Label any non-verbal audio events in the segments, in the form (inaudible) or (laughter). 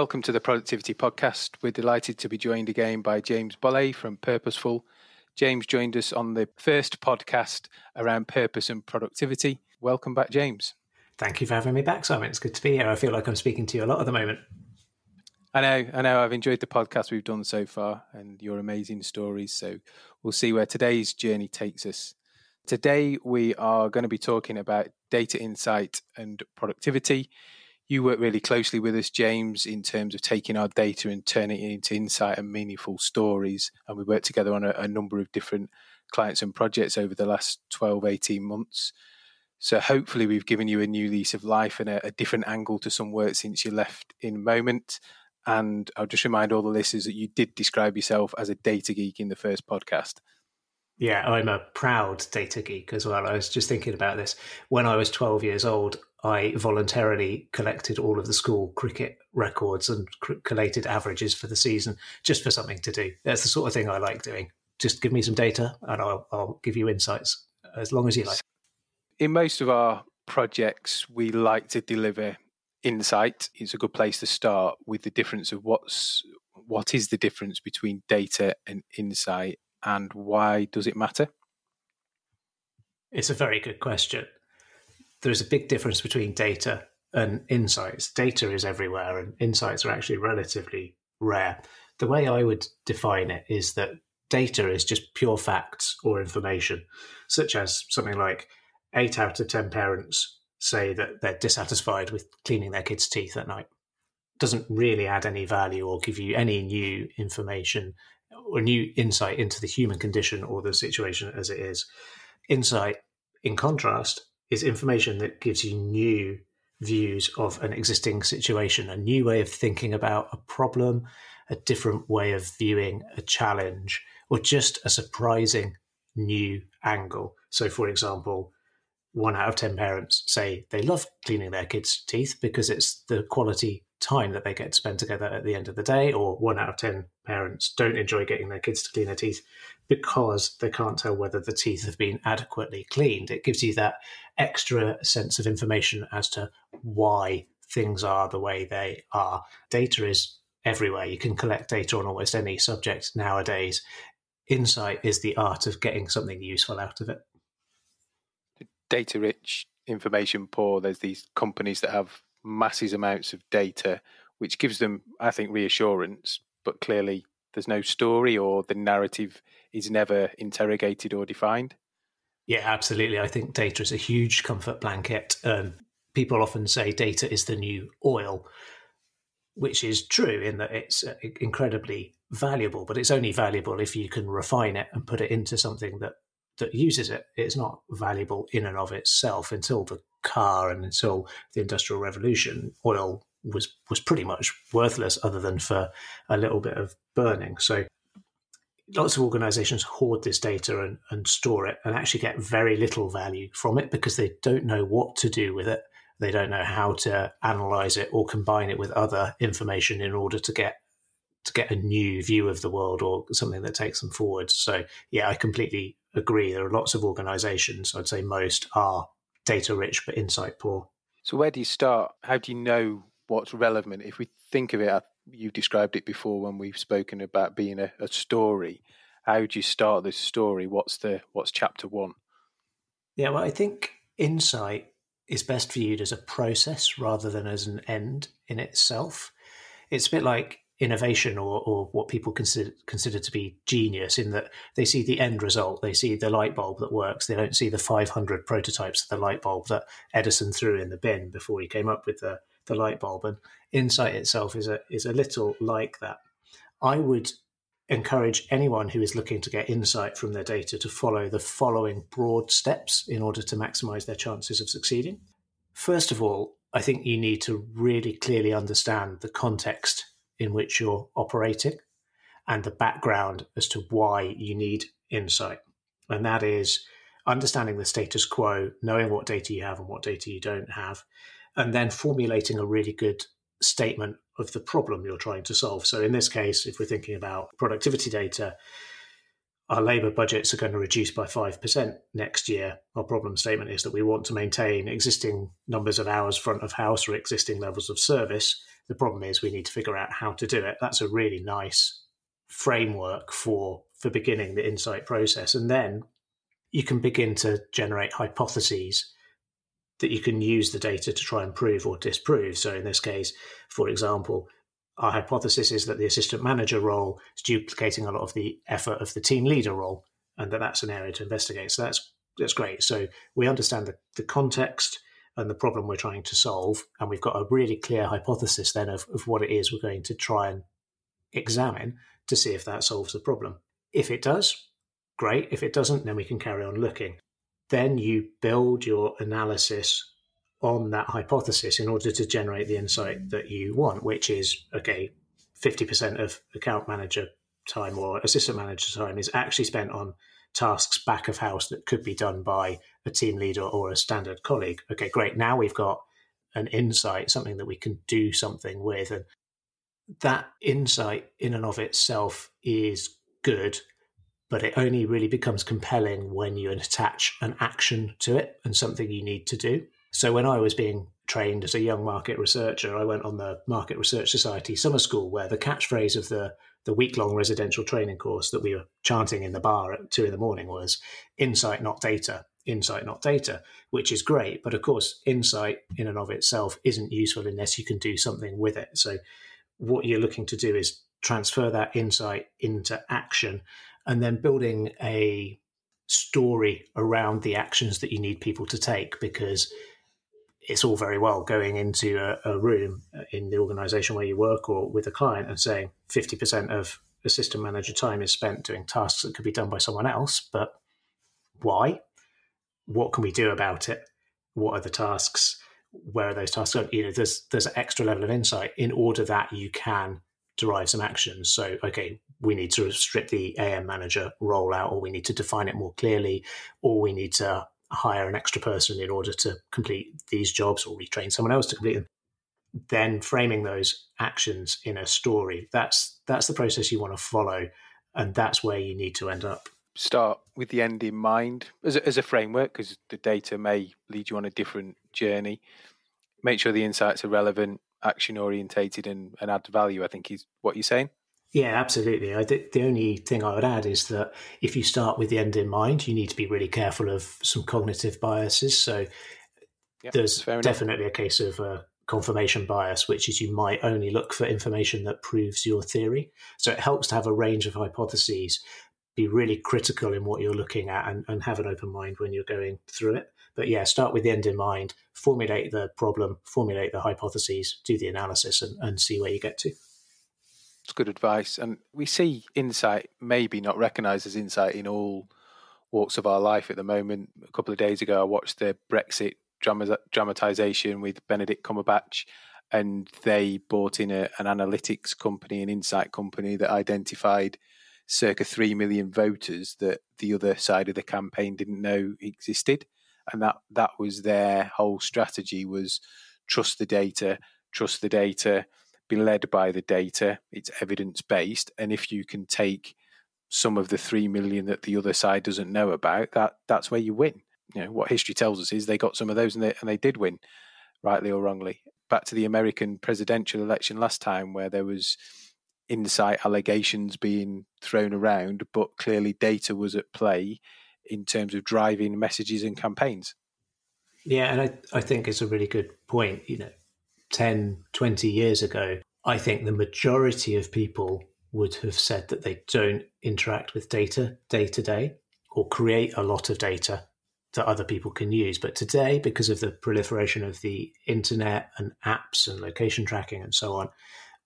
Welcome to the Productivity Podcast. We're delighted to be joined again by James Bolle from Purposeful. James joined us on the first podcast around purpose and productivity. Welcome back, James. Thank you for having me back, Simon. It's good to be here. I feel like I'm speaking to you a lot at the moment. I know, I know. I've enjoyed the podcast we've done so far and your amazing stories. So we'll see where today's journey takes us. Today, we are going to be talking about data insight and productivity you work really closely with us, James, in terms of taking our data and turning it into insight and meaningful stories. And we worked together on a, a number of different clients and projects over the last 12, 18 months. So hopefully we've given you a new lease of life and a, a, different angle to some work since you left in a Moment. And I'll just remind all the listeners that you did describe yourself as a data geek in the first podcast. Yeah, I'm a proud data geek as well. I was just thinking about this. When I was 12 years old, I voluntarily collected all of the school cricket records and collated averages for the season just for something to do. That's the sort of thing I like doing. Just give me some data and I'll, I'll give you insights as long as you like. In most of our projects, we like to deliver insight. It's a good place to start with the difference of what's what is the difference between data and insight and why does it matter? It's a very good question. There's a big difference between data and insights. Data is everywhere, and insights are actually relatively rare. The way I would define it is that data is just pure facts or information, such as something like eight out of 10 parents say that they're dissatisfied with cleaning their kids' teeth at night. Doesn't really add any value or give you any new information or new insight into the human condition or the situation as it is. Insight, in contrast, is information that gives you new views of an existing situation, a new way of thinking about a problem, a different way of viewing a challenge, or just a surprising new angle. So, for example, one out of 10 parents say they love cleaning their kids' teeth because it's the quality time that they get to spend together at the end of the day, or one out of 10 parents don't enjoy getting their kids to clean their teeth because they can't tell whether the teeth have been adequately cleaned. It gives you that extra sense of information as to why things are the way they are. Data is everywhere. You can collect data on almost any subject nowadays. Insight is the art of getting something useful out of it. Data rich, information poor. There's these companies that have massive amounts of data, which gives them, I think, reassurance. But clearly, there's no story or the narrative is never interrogated or defined. Yeah, absolutely. I think data is a huge comfort blanket. Um, people often say data is the new oil, which is true in that it's uh, incredibly valuable, but it's only valuable if you can refine it and put it into something that that uses it. It's not valuable in and of itself until the car and until the industrial revolution oil was was pretty much worthless other than for a little bit of burning. So lots of organizations hoard this data and, and store it and actually get very little value from it because they don't know what to do with it. They don't know how to analyze it or combine it with other information in order to get to get a new view of the world or something that takes them forward. So yeah i completely agree. There are lots of organizations. I'd say most are data rich but insight poor. So, where do you start? How do you know what's relevant? If we think of it, you've described it before when we've spoken about being a, a story. How do you start this story? What's the what's chapter one? Yeah, well, I think insight is best viewed as a process rather than as an end in itself. It's a bit like innovation or, or what people consider consider to be genius in that they see the end result. They see the light bulb that works. They don't see the 500 prototypes of the light bulb that edison threw in the bin before he came up with the, the light bulb. And insight itself is a is a little like that. I would encourage anyone who is looking to get insight from their data to follow the following broad steps in order to maximize their chances of succeeding. First of all i think you need to really clearly understand the context in which you're operating and the background as to why you need insight. And that is understanding the status quo, knowing what data you have and what data you don't have, and then formulating a really good statement of the problem you're trying to solve. So, in this case, if we're thinking about productivity data, our labour budgets are going to reduce by 5% next year. Our problem statement is that we want to maintain existing numbers of hours front of house or existing levels of service The problem is we need to figure out how to do it. That's a really nice framework for for beginning the insight process, and then you can begin to generate hypotheses that you can use the data to try and prove or disprove. So in this case, for example, our hypothesis is that the assistant manager role is duplicating a lot of the effort of the team leader role, and that that's an area to investigate. So that's that's great. So we understand the, the context and the problem we're trying to solve, and we've got a really clear hypothesis then of, of what it is we're going to try and examine to see if that solves the problem. If it does, great. If it doesn't, then we can carry on looking. Then you build your analysis on that hypothesis in order to generate the insight that you want, which is okay, 50% of account manager time or assistant manager time is actually spent on tasks back of house that could be done by a team leader or a standard colleague. Okay, great. Now we've got an insight, something that we can do something with. And that insight in and of itself is good, but it only really becomes compelling when you attach an action to it and something you need to do. So when I was being trained as a young market researcher, I went on the Market Research Society summer school where the catchphrase of the the week long residential training course that we were chanting in the bar at two in the morning was insight, not data, insight, not data, which is great. But of course, insight in and of itself isn't useful unless you can do something with it. So, what you're looking to do is transfer that insight into action and then building a story around the actions that you need people to take because it's all very well going into a, a, room in the organization where you work or with a client and saying 50% of assistant manager time is spent doing tasks that could be done by someone else. But why? What can we do about it? What are the tasks? Where are those tasks? You know, there's there's an extra level of insight in order that you can derive some actions. So, okay, we need to strip the AM manager role out, or we need to define it more clearly, or we need to hire an extra person in order to complete these jobs or retrain someone else to complete them then framing those actions in a story that's that's the process you want to follow and that's where you need to end up start with the end in mind as a, as a framework because the data may lead you on a different journey make sure the insights are relevant action orientated and, and add value i think is what you're saying yeah, absolutely. I th- the only thing I would add is that if you start with the end in mind, you need to be really careful of some cognitive biases. So yeah, there's definitely a case of uh, confirmation bias, which is you might only look for information that proves your theory. So it helps to have a range of hypotheses, be really critical in what you're looking at, and, and have an open mind when you're going through it. But yeah, start with the end in mind, formulate the problem, formulate the hypotheses, do the analysis, and, and see where you get to. It's good advice. And we see insight maybe not recognized as insight in all walks of our life at the moment. A couple of days ago, I watched the Brexit dramatization with Benedict Cumberbatch, and they bought in a, an analytics company, an insight company that identified circa 3 million voters that the other side of the campaign didn't know existed. And that, that was their whole strategy was trust the data, trust the data, be led by the data. It's evidence based, and if you can take some of the three million that the other side doesn't know about, that that's where you win. You know what history tells us is they got some of those and they and they did win, rightly or wrongly. Back to the American presidential election last time, where there was insight allegations being thrown around, but clearly data was at play in terms of driving messages and campaigns. Yeah, and I, I think it's a really good point. You know, 10, 20 years ago, I think the majority of people would have said that they don't interact with data day to day or create a lot of data that other people can use. But today, because of the proliferation of the internet and apps and location tracking and so on,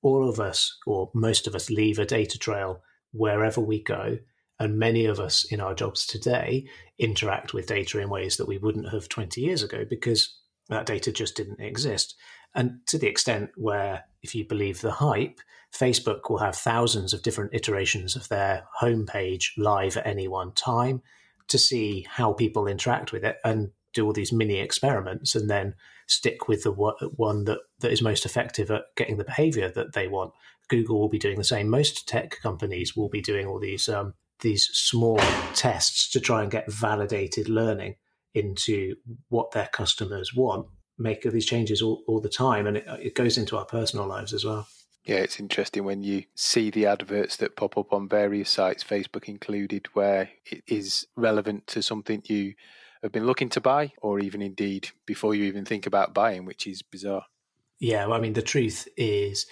all of us, or most of us, leave a data trail wherever we go. And many of us in our jobs today interact with data in ways that we wouldn't have 20 years ago because that data just didn't exist. And to the extent where, if you believe the hype, Facebook will have thousands of different iterations of their homepage live at any one time to see how people interact with it and do all these mini experiments and then stick with the one that, that is most effective at getting the behavior that they want. Google will be doing the same. Most tech companies will be doing all these um, these small tests to try and get validated learning into what their customers want make these changes all, all the time, and it, it goes into our personal lives as well. Yeah, it's interesting when you see the adverts that pop up on various sites, Facebook included, where it is relevant to something you have been looking to buy, or even indeed before you even think about buying, which is bizarre. Yeah, well, I mean, the truth is,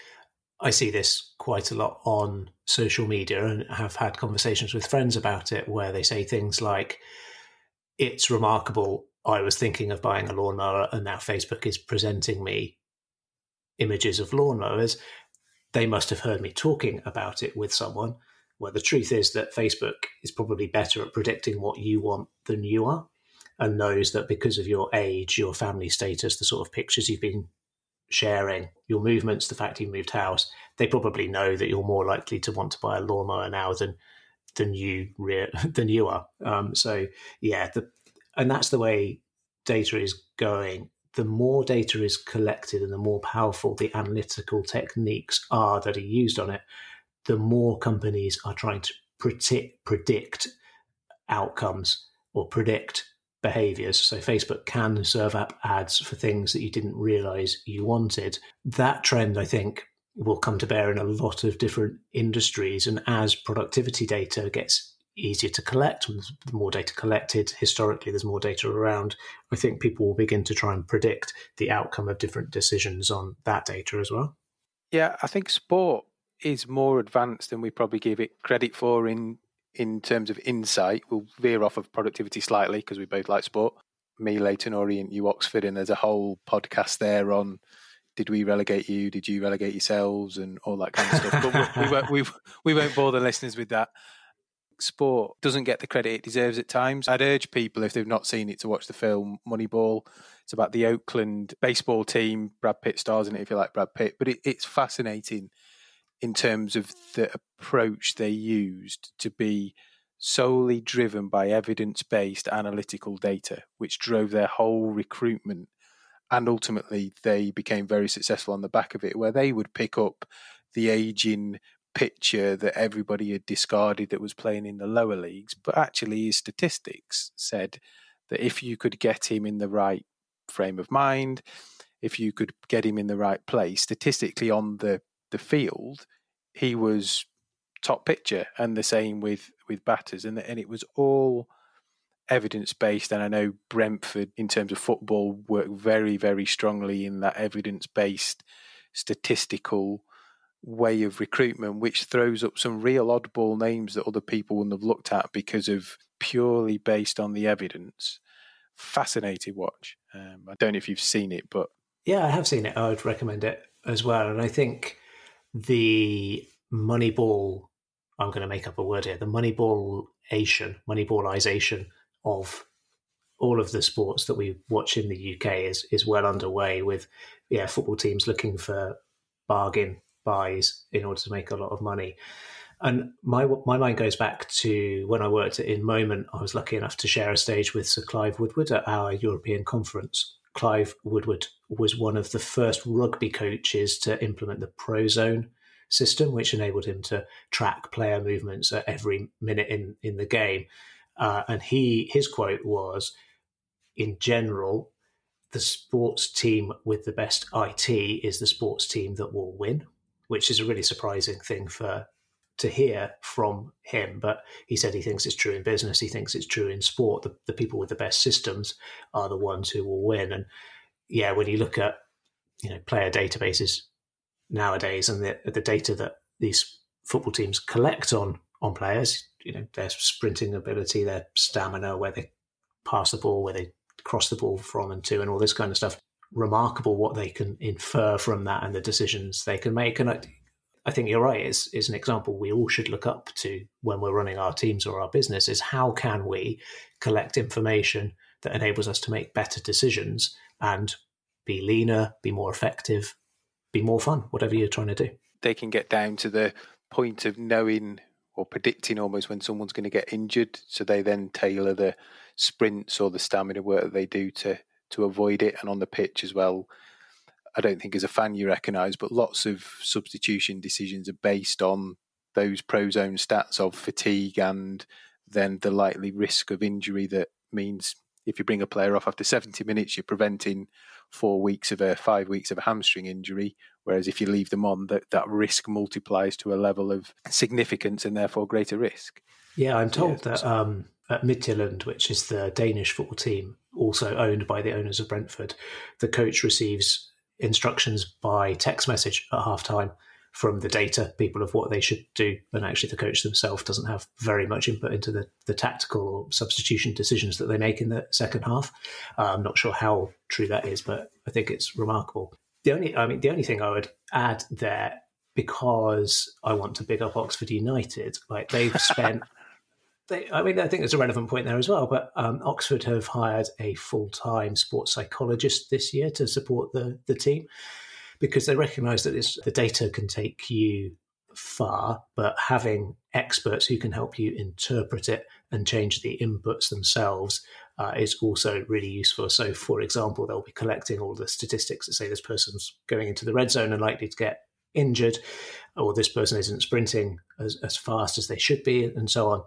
I see this quite a lot on social media and have had conversations with friends about it where they say things like, It's remarkable. I was thinking of buying a lawnmower, and now Facebook is presenting me images of lawnmowers they must have heard me talking about it with someone. Well, the truth is that Facebook is probably better at predicting what you want than you are, and knows that because of your age, your family status, the sort of pictures you've been sharing, your movements, the fact you moved house, they probably know that you're more likely to want to buy a lawnmower now than than you re- (laughs) than you are. Um, so yeah, the, and that's the way data is going the more data is collected and the more powerful the analytical techniques are that are used on it, the more companies are trying to predict, predict outcomes or predict behaviors. So Facebook can serve up ads for things that you didn't realize you wanted. That trend, I think, will come to bear in a lot of different industries. And as productivity data gets easier to collect. The more data collected, historically, there's more data around. I think people will begin to try and predict the outcome of different decisions on that data as well. Yeah, I think sport is more advanced than we probably give it credit for in in terms of insight. We'll veer off of productivity slightly because we both like sport. Me, Leyton Orient, you, Oxford, and there's a whole podcast there on did we relegate you? Did you relegate yourselves? And all that kind of stuff. But we, we, won't, we, we won't bore the listeners with that sport doesn't get the credit it deserves at times. I'd urge people, if they've not seen it, to watch the film Moneyball. It's about the Oakland baseball team. Brad Pitt stars in it, if you like Brad Pitt. But it, it's fascinating in terms of the approach they used to be solely driven by evidence based analytical data, which drove their whole recruitment. And ultimately, they became very successful on the back of it, where they would pick up the aging pitcher that everybody had discarded that was playing in the lower leagues, but actually his statistics said that if you could get him in the right frame of mind, if you could get him in the right place, statistically on the, the field, he was top pitcher, and the same with with batters, and and it was all evidence based. And I know Brentford, in terms of football, work very very strongly in that evidence based statistical way of recruitment, which throws up some real oddball names that other people wouldn't have looked at because of purely based on the evidence. Fascinating watch. Um, I don't know if you've seen it, but yeah, I have seen it. I would recommend it as well. And I think the Moneyball, I'm going to make up a word here, the Moneyballation, Moneyballization of all of the sports that we watch in the UK is is well underway with yeah football teams looking for bargain buys in order to make a lot of money. And my my mind goes back to when I worked at InMoment. I was lucky enough to share a stage with Sir Clive Woodward at our European conference. Clive Woodward was one of the first rugby coaches to implement the Prozone system, which enabled him to track player movements at every minute in in the game. Uh, and he his quote was, "In general, the sports team with the best IT is the sports team that will win." which is a really surprising thing for to hear from him. But he said he thinks it's true in business. He thinks it's true in sport. The, the people with the best systems are the ones who will win. And yeah, when you look at you know player databases nowadays and the the data that these football teams collect on on players, you know their sprinting ability, their stamina, where they pass the ball, where they cross the ball from and to, and all this kind of stuff remarkable what they can infer from that and the decisions they can make. And I, think you're right. It's, it's an example we all should look up to when we're running our teams or our business is how can we collect information that enables us to make better decisions and be leaner, be more effective, be more fun, whatever you're trying to do. They can get down to the point of knowing or predicting almost when someone's going to get injured. So they then tailor the sprints or the stamina work that they do to to avoid it. And on the pitch as well, I don't think as a fan you recognise, but lots of substitution decisions are based on those Prozone stats of fatigue and then the likely risk of injury that means if you bring a player off after 70 minutes, you're preventing four weeks of a five weeks of a hamstring injury. Whereas if you leave them on, that, that risk multiplies to a level of significance and therefore greater risk. Yeah, I'm told yeah, that um, at Midtjylland, which is the Danish football team, also owned by the owners of Brentford, the coach receives instructions by text message at halftime from the data people of what they should do. And actually, the coach themselves doesn't have very much input into the, the tactical or substitution decisions that they make in the second half. Uh, I'm not sure how true that is, but I think it's remarkable. The only, I mean, the only thing I would add there, because I want to big up Oxford United, like they've (laughs) spent. They, I mean, I think there's a relevant point there as well. But um, Oxford have hired a full-time sports psychologist this year to support the the team because they recognize that the data can take you far, but having experts who can help you interpret it and change the inputs themselves uh, is also really useful. So, for example, they'll be collecting all the statistics that say this person's going into the red zone and likely to get injured, or this person isn't sprinting as, as fast as they should be, and so on.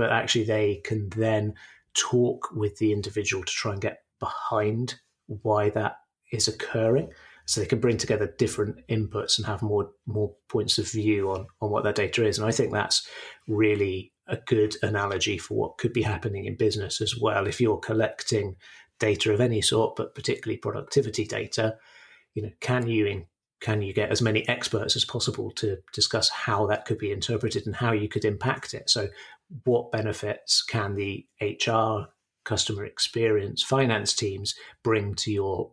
But actually, they can then talk with the individual to try and get behind why that is occurring. So they can bring together different inputs and have more more points of view on on what their data is. And i think that's really a good analogy for what could be happening in business as well. If you're collecting data of any sort but particularly productivity data you know can you in, can you get as many experts as possible to discuss how that could be interpreted and how you could impact it so what benefits can the hr customer experience finance teams bring to your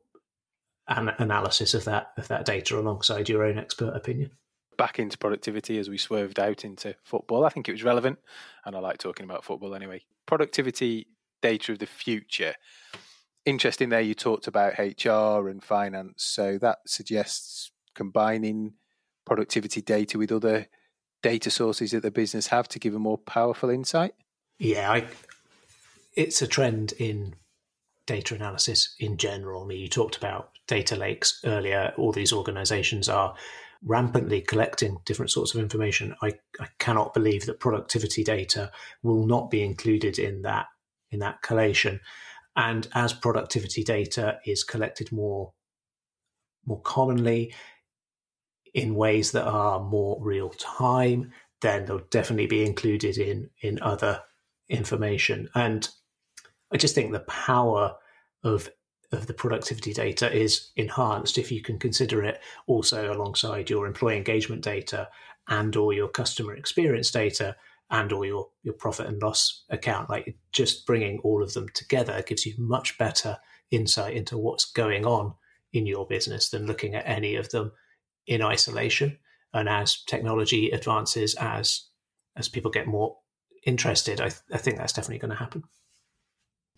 an analysis of that of that data alongside your own expert opinion. Back into productivity as we swerved out into football. I think it was relevant, and I like talking about football anyway. Productivity data of the future. Interesting there, you talked about HR and finance. So that suggests combining productivity data with other data sources that the business have to give a more powerful insight. Yeah, I, it's a trend in data analysis in general. I mean, you talked about data lakes earlier. All these organizations are rampantly collecting different sorts of information. I, I cannot believe that productivity data will not be included in that in that collation. And as productivity data is collected more more commonly in ways that are more real time, then they'll definitely be included in in other information. And I just think the power of of the productivity data is enhanced if you can consider it also alongside your employee engagement data and or your customer experience data and or your your profit and loss account like just bringing all of them together gives you much better insight into what's going on in your business than looking at any of them in isolation and as technology advances as as people get more interested i, I think that's definitely going to happen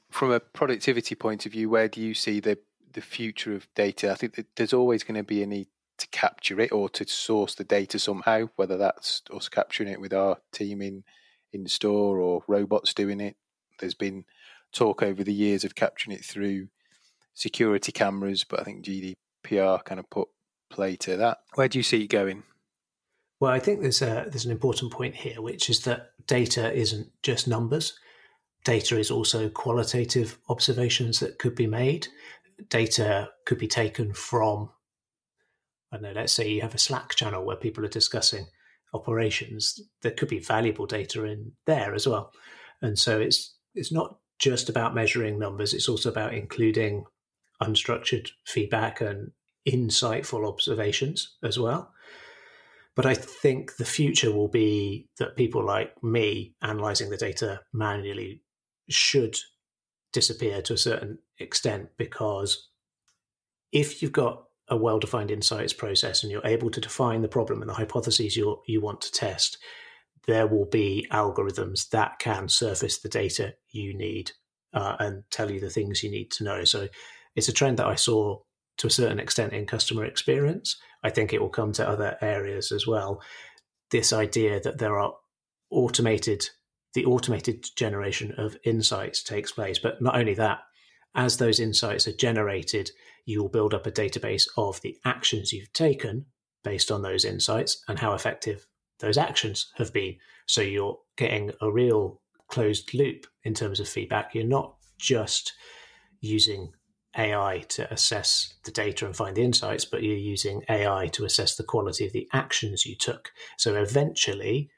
from a productivity point of view, where do you see the the future of data? I think that there's always going to be a need to capture it or to source the data somehow, whether that's us capturing it with our team in in store or robots doing it. There's been talk over the years of capturing it through security cameras, but I think GDPR kind of put play to that. Where do you see it going? Well, I think there's a there's an important point here, which is that data isn't just numbers data is also qualitative observations that could be made. Data could be taken from, I don't know, let's say you have a Slack channel where people are discussing operations. There could be valuable data in there as well. And so it's it's not just about measuring numbers, it's also about including unstructured feedback and insightful observations as well. But I think the future will be that people like me analyzing the data manually should disappear to a certain extent because if you've got a well-defined insights process and you're able to define the problem and the hypotheses you you want to test, there will be algorithms that can surface the data you need uh, and tell you the things you need to know. So it's a trend that I saw to a certain extent in customer experience. I think it will come to other areas as well. This idea that there are automated the automated generation of insights takes place. But not only that, as those insights are generated, you will build up a database of the actions you've taken based on those insights and how effective those actions have been. So you're getting a real closed loop in terms of feedback. You're not just using AI to assess the data and find the insights, but you're using AI to assess the quality of the actions you took. So eventually,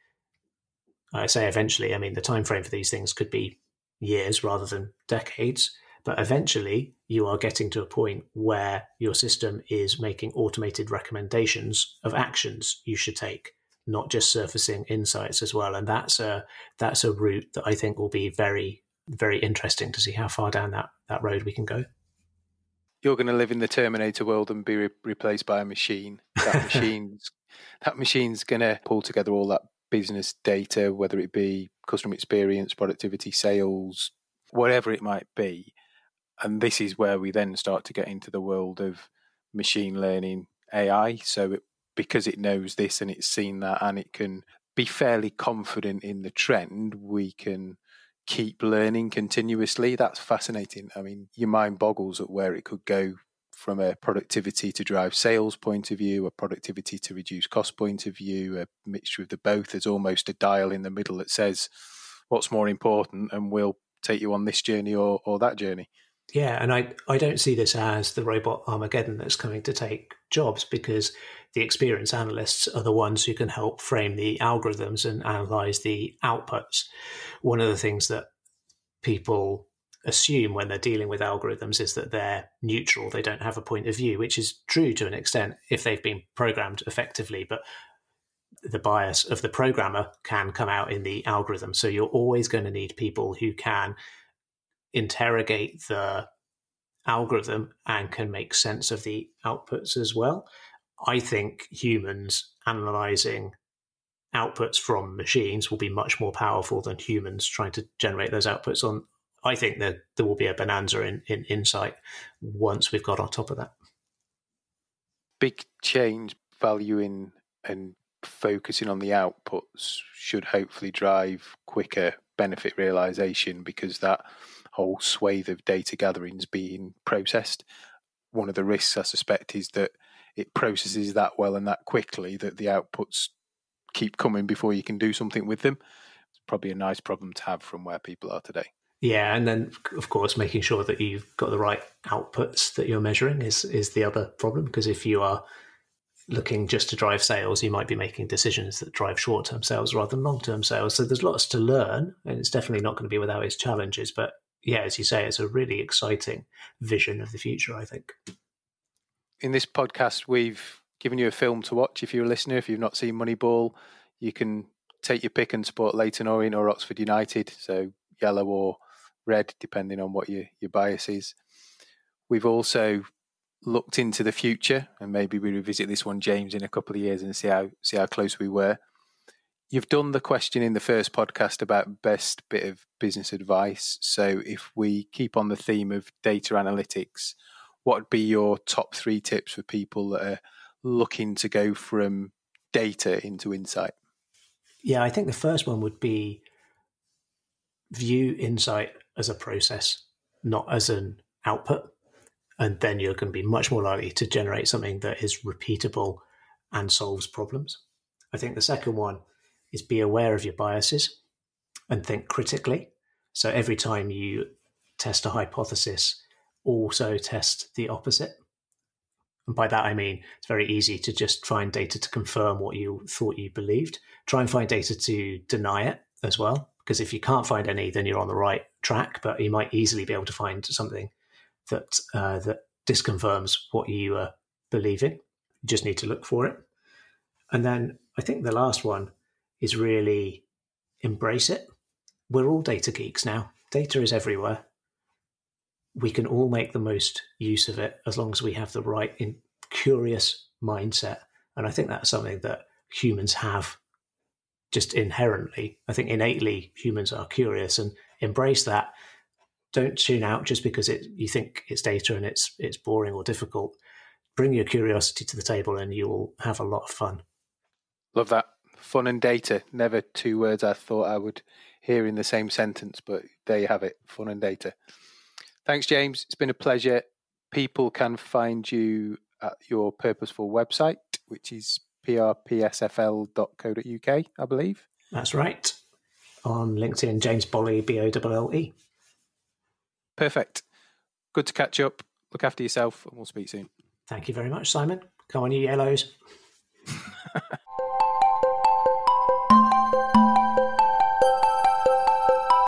I say eventually, I mean the time frame for these things could be years rather than decades. But eventually, you are getting to a point where your system is making automated recommendations of actions you should take, not just surfacing insights as well. And that's a that's a route that I think will be very very interesting to see how far down that that road we can go. You're going to live in the Terminator world and be re- replaced by a machine. That (laughs) machine's that machine's going to pull together all that business data, whether it be customer experience, productivity, sales, whatever it might be. And this is where we then start to get into the world of machine learning AI. So, it, because it knows this and it's seen that, and it can be fairly confident in the trend, we can keep learning continuously. That's fascinating. I mean, your mind boggles at where it could go from a productivity to drive sales point of view, a productivity to reduce cost point of view, a mixture of the both. There's almost a dial in the middle that says what's more important and we'll take you on this journey or, or that journey. Yeah, and I, I don't see this as the robot Armageddon that's coming to take jobs because the experience analysts are the ones who can help frame the algorithms and analyze the outputs. One of the things that people assume when they're dealing with algorithms is that they're neutral, they don't have a point of view, which is true to an extent if they've been programmed effectively. But the bias of the programmer can come out in the algorithm. So you're always going to need people who can interrogate the algorithm and can make sense of the outputs as well. I think humans analyzing outputs from machines will be much more powerful than humans trying to generate those outputs on I think that there will be a bonanza in, in insight once we've got on top of that. Big change valuing and focusing on the outputs should hopefully drive quicker benefit realization because that whole swathe of data gathering is being processed. One of the risks I suspect is that it processes that well and that quickly that the outputs keep coming before you can do something with them. It's probably a nice problem to have from where people are today. Yeah, and then of course making sure that you've got the right outputs that you're measuring is is the other problem because if you are looking just to drive sales, you might be making decisions that drive short term sales rather than long term sales. So there's lots to learn, and it's definitely not going to be without its challenges. But yeah, as you say, it's a really exciting vision of the future. I think. In this podcast, we've given you a film to watch. If you're a listener, if you've not seen Moneyball, you can take your pick and support Leyton Orient or Oxford United. So yellow or red, depending on what your, your bias is. We've also looked into the future, and maybe we revisit this one, James, in a couple of years and see how see how close we were. You've done the question in the first podcast about best bit of business advice. So if we keep on the theme of data analytics, what would be your top three tips for people that are looking to go from data into insight? Yeah, I think the first one would be view insight as a process, not as an output. And then you're going to be much more likely to generate something that is repeatable and solves problems. I think the second one is be aware of your biases and think critically. So every time you test a hypothesis, also test the opposite. And by that, I mean it's very easy to just find data to confirm what you thought you believed. Try and find data to deny it as well because if you can't find any, then you're on the right track. But you might easily be able to find something that uh, that disconfirms what you are believing. You just need to look for it. And then I think the last one is really embrace it. We're all data geeks now. Data is everywhere. We can all make the most use of it as long as we have the right in curious mindset. And I think that's something that humans have just inherently. I think innately humans are curious and embrace that. Don't tune out just because it you think it's data and it's it's boring or difficult. Bring your curiosity to the table and you will have a lot of fun. Love that. Fun and data. Never two words I thought I would hear in the same sentence, but there you have it. Fun and data. Thanks, James. It's been a pleasure. People can find you at your purposeful website, which is prpsfl.co.uk, I believe. That's right. On LinkedIn, James Bolle, B O L L E. Perfect. Good to catch up. Look after yourself, and we'll speak soon. Thank you very much, Simon. Come on, you yellows. (laughs)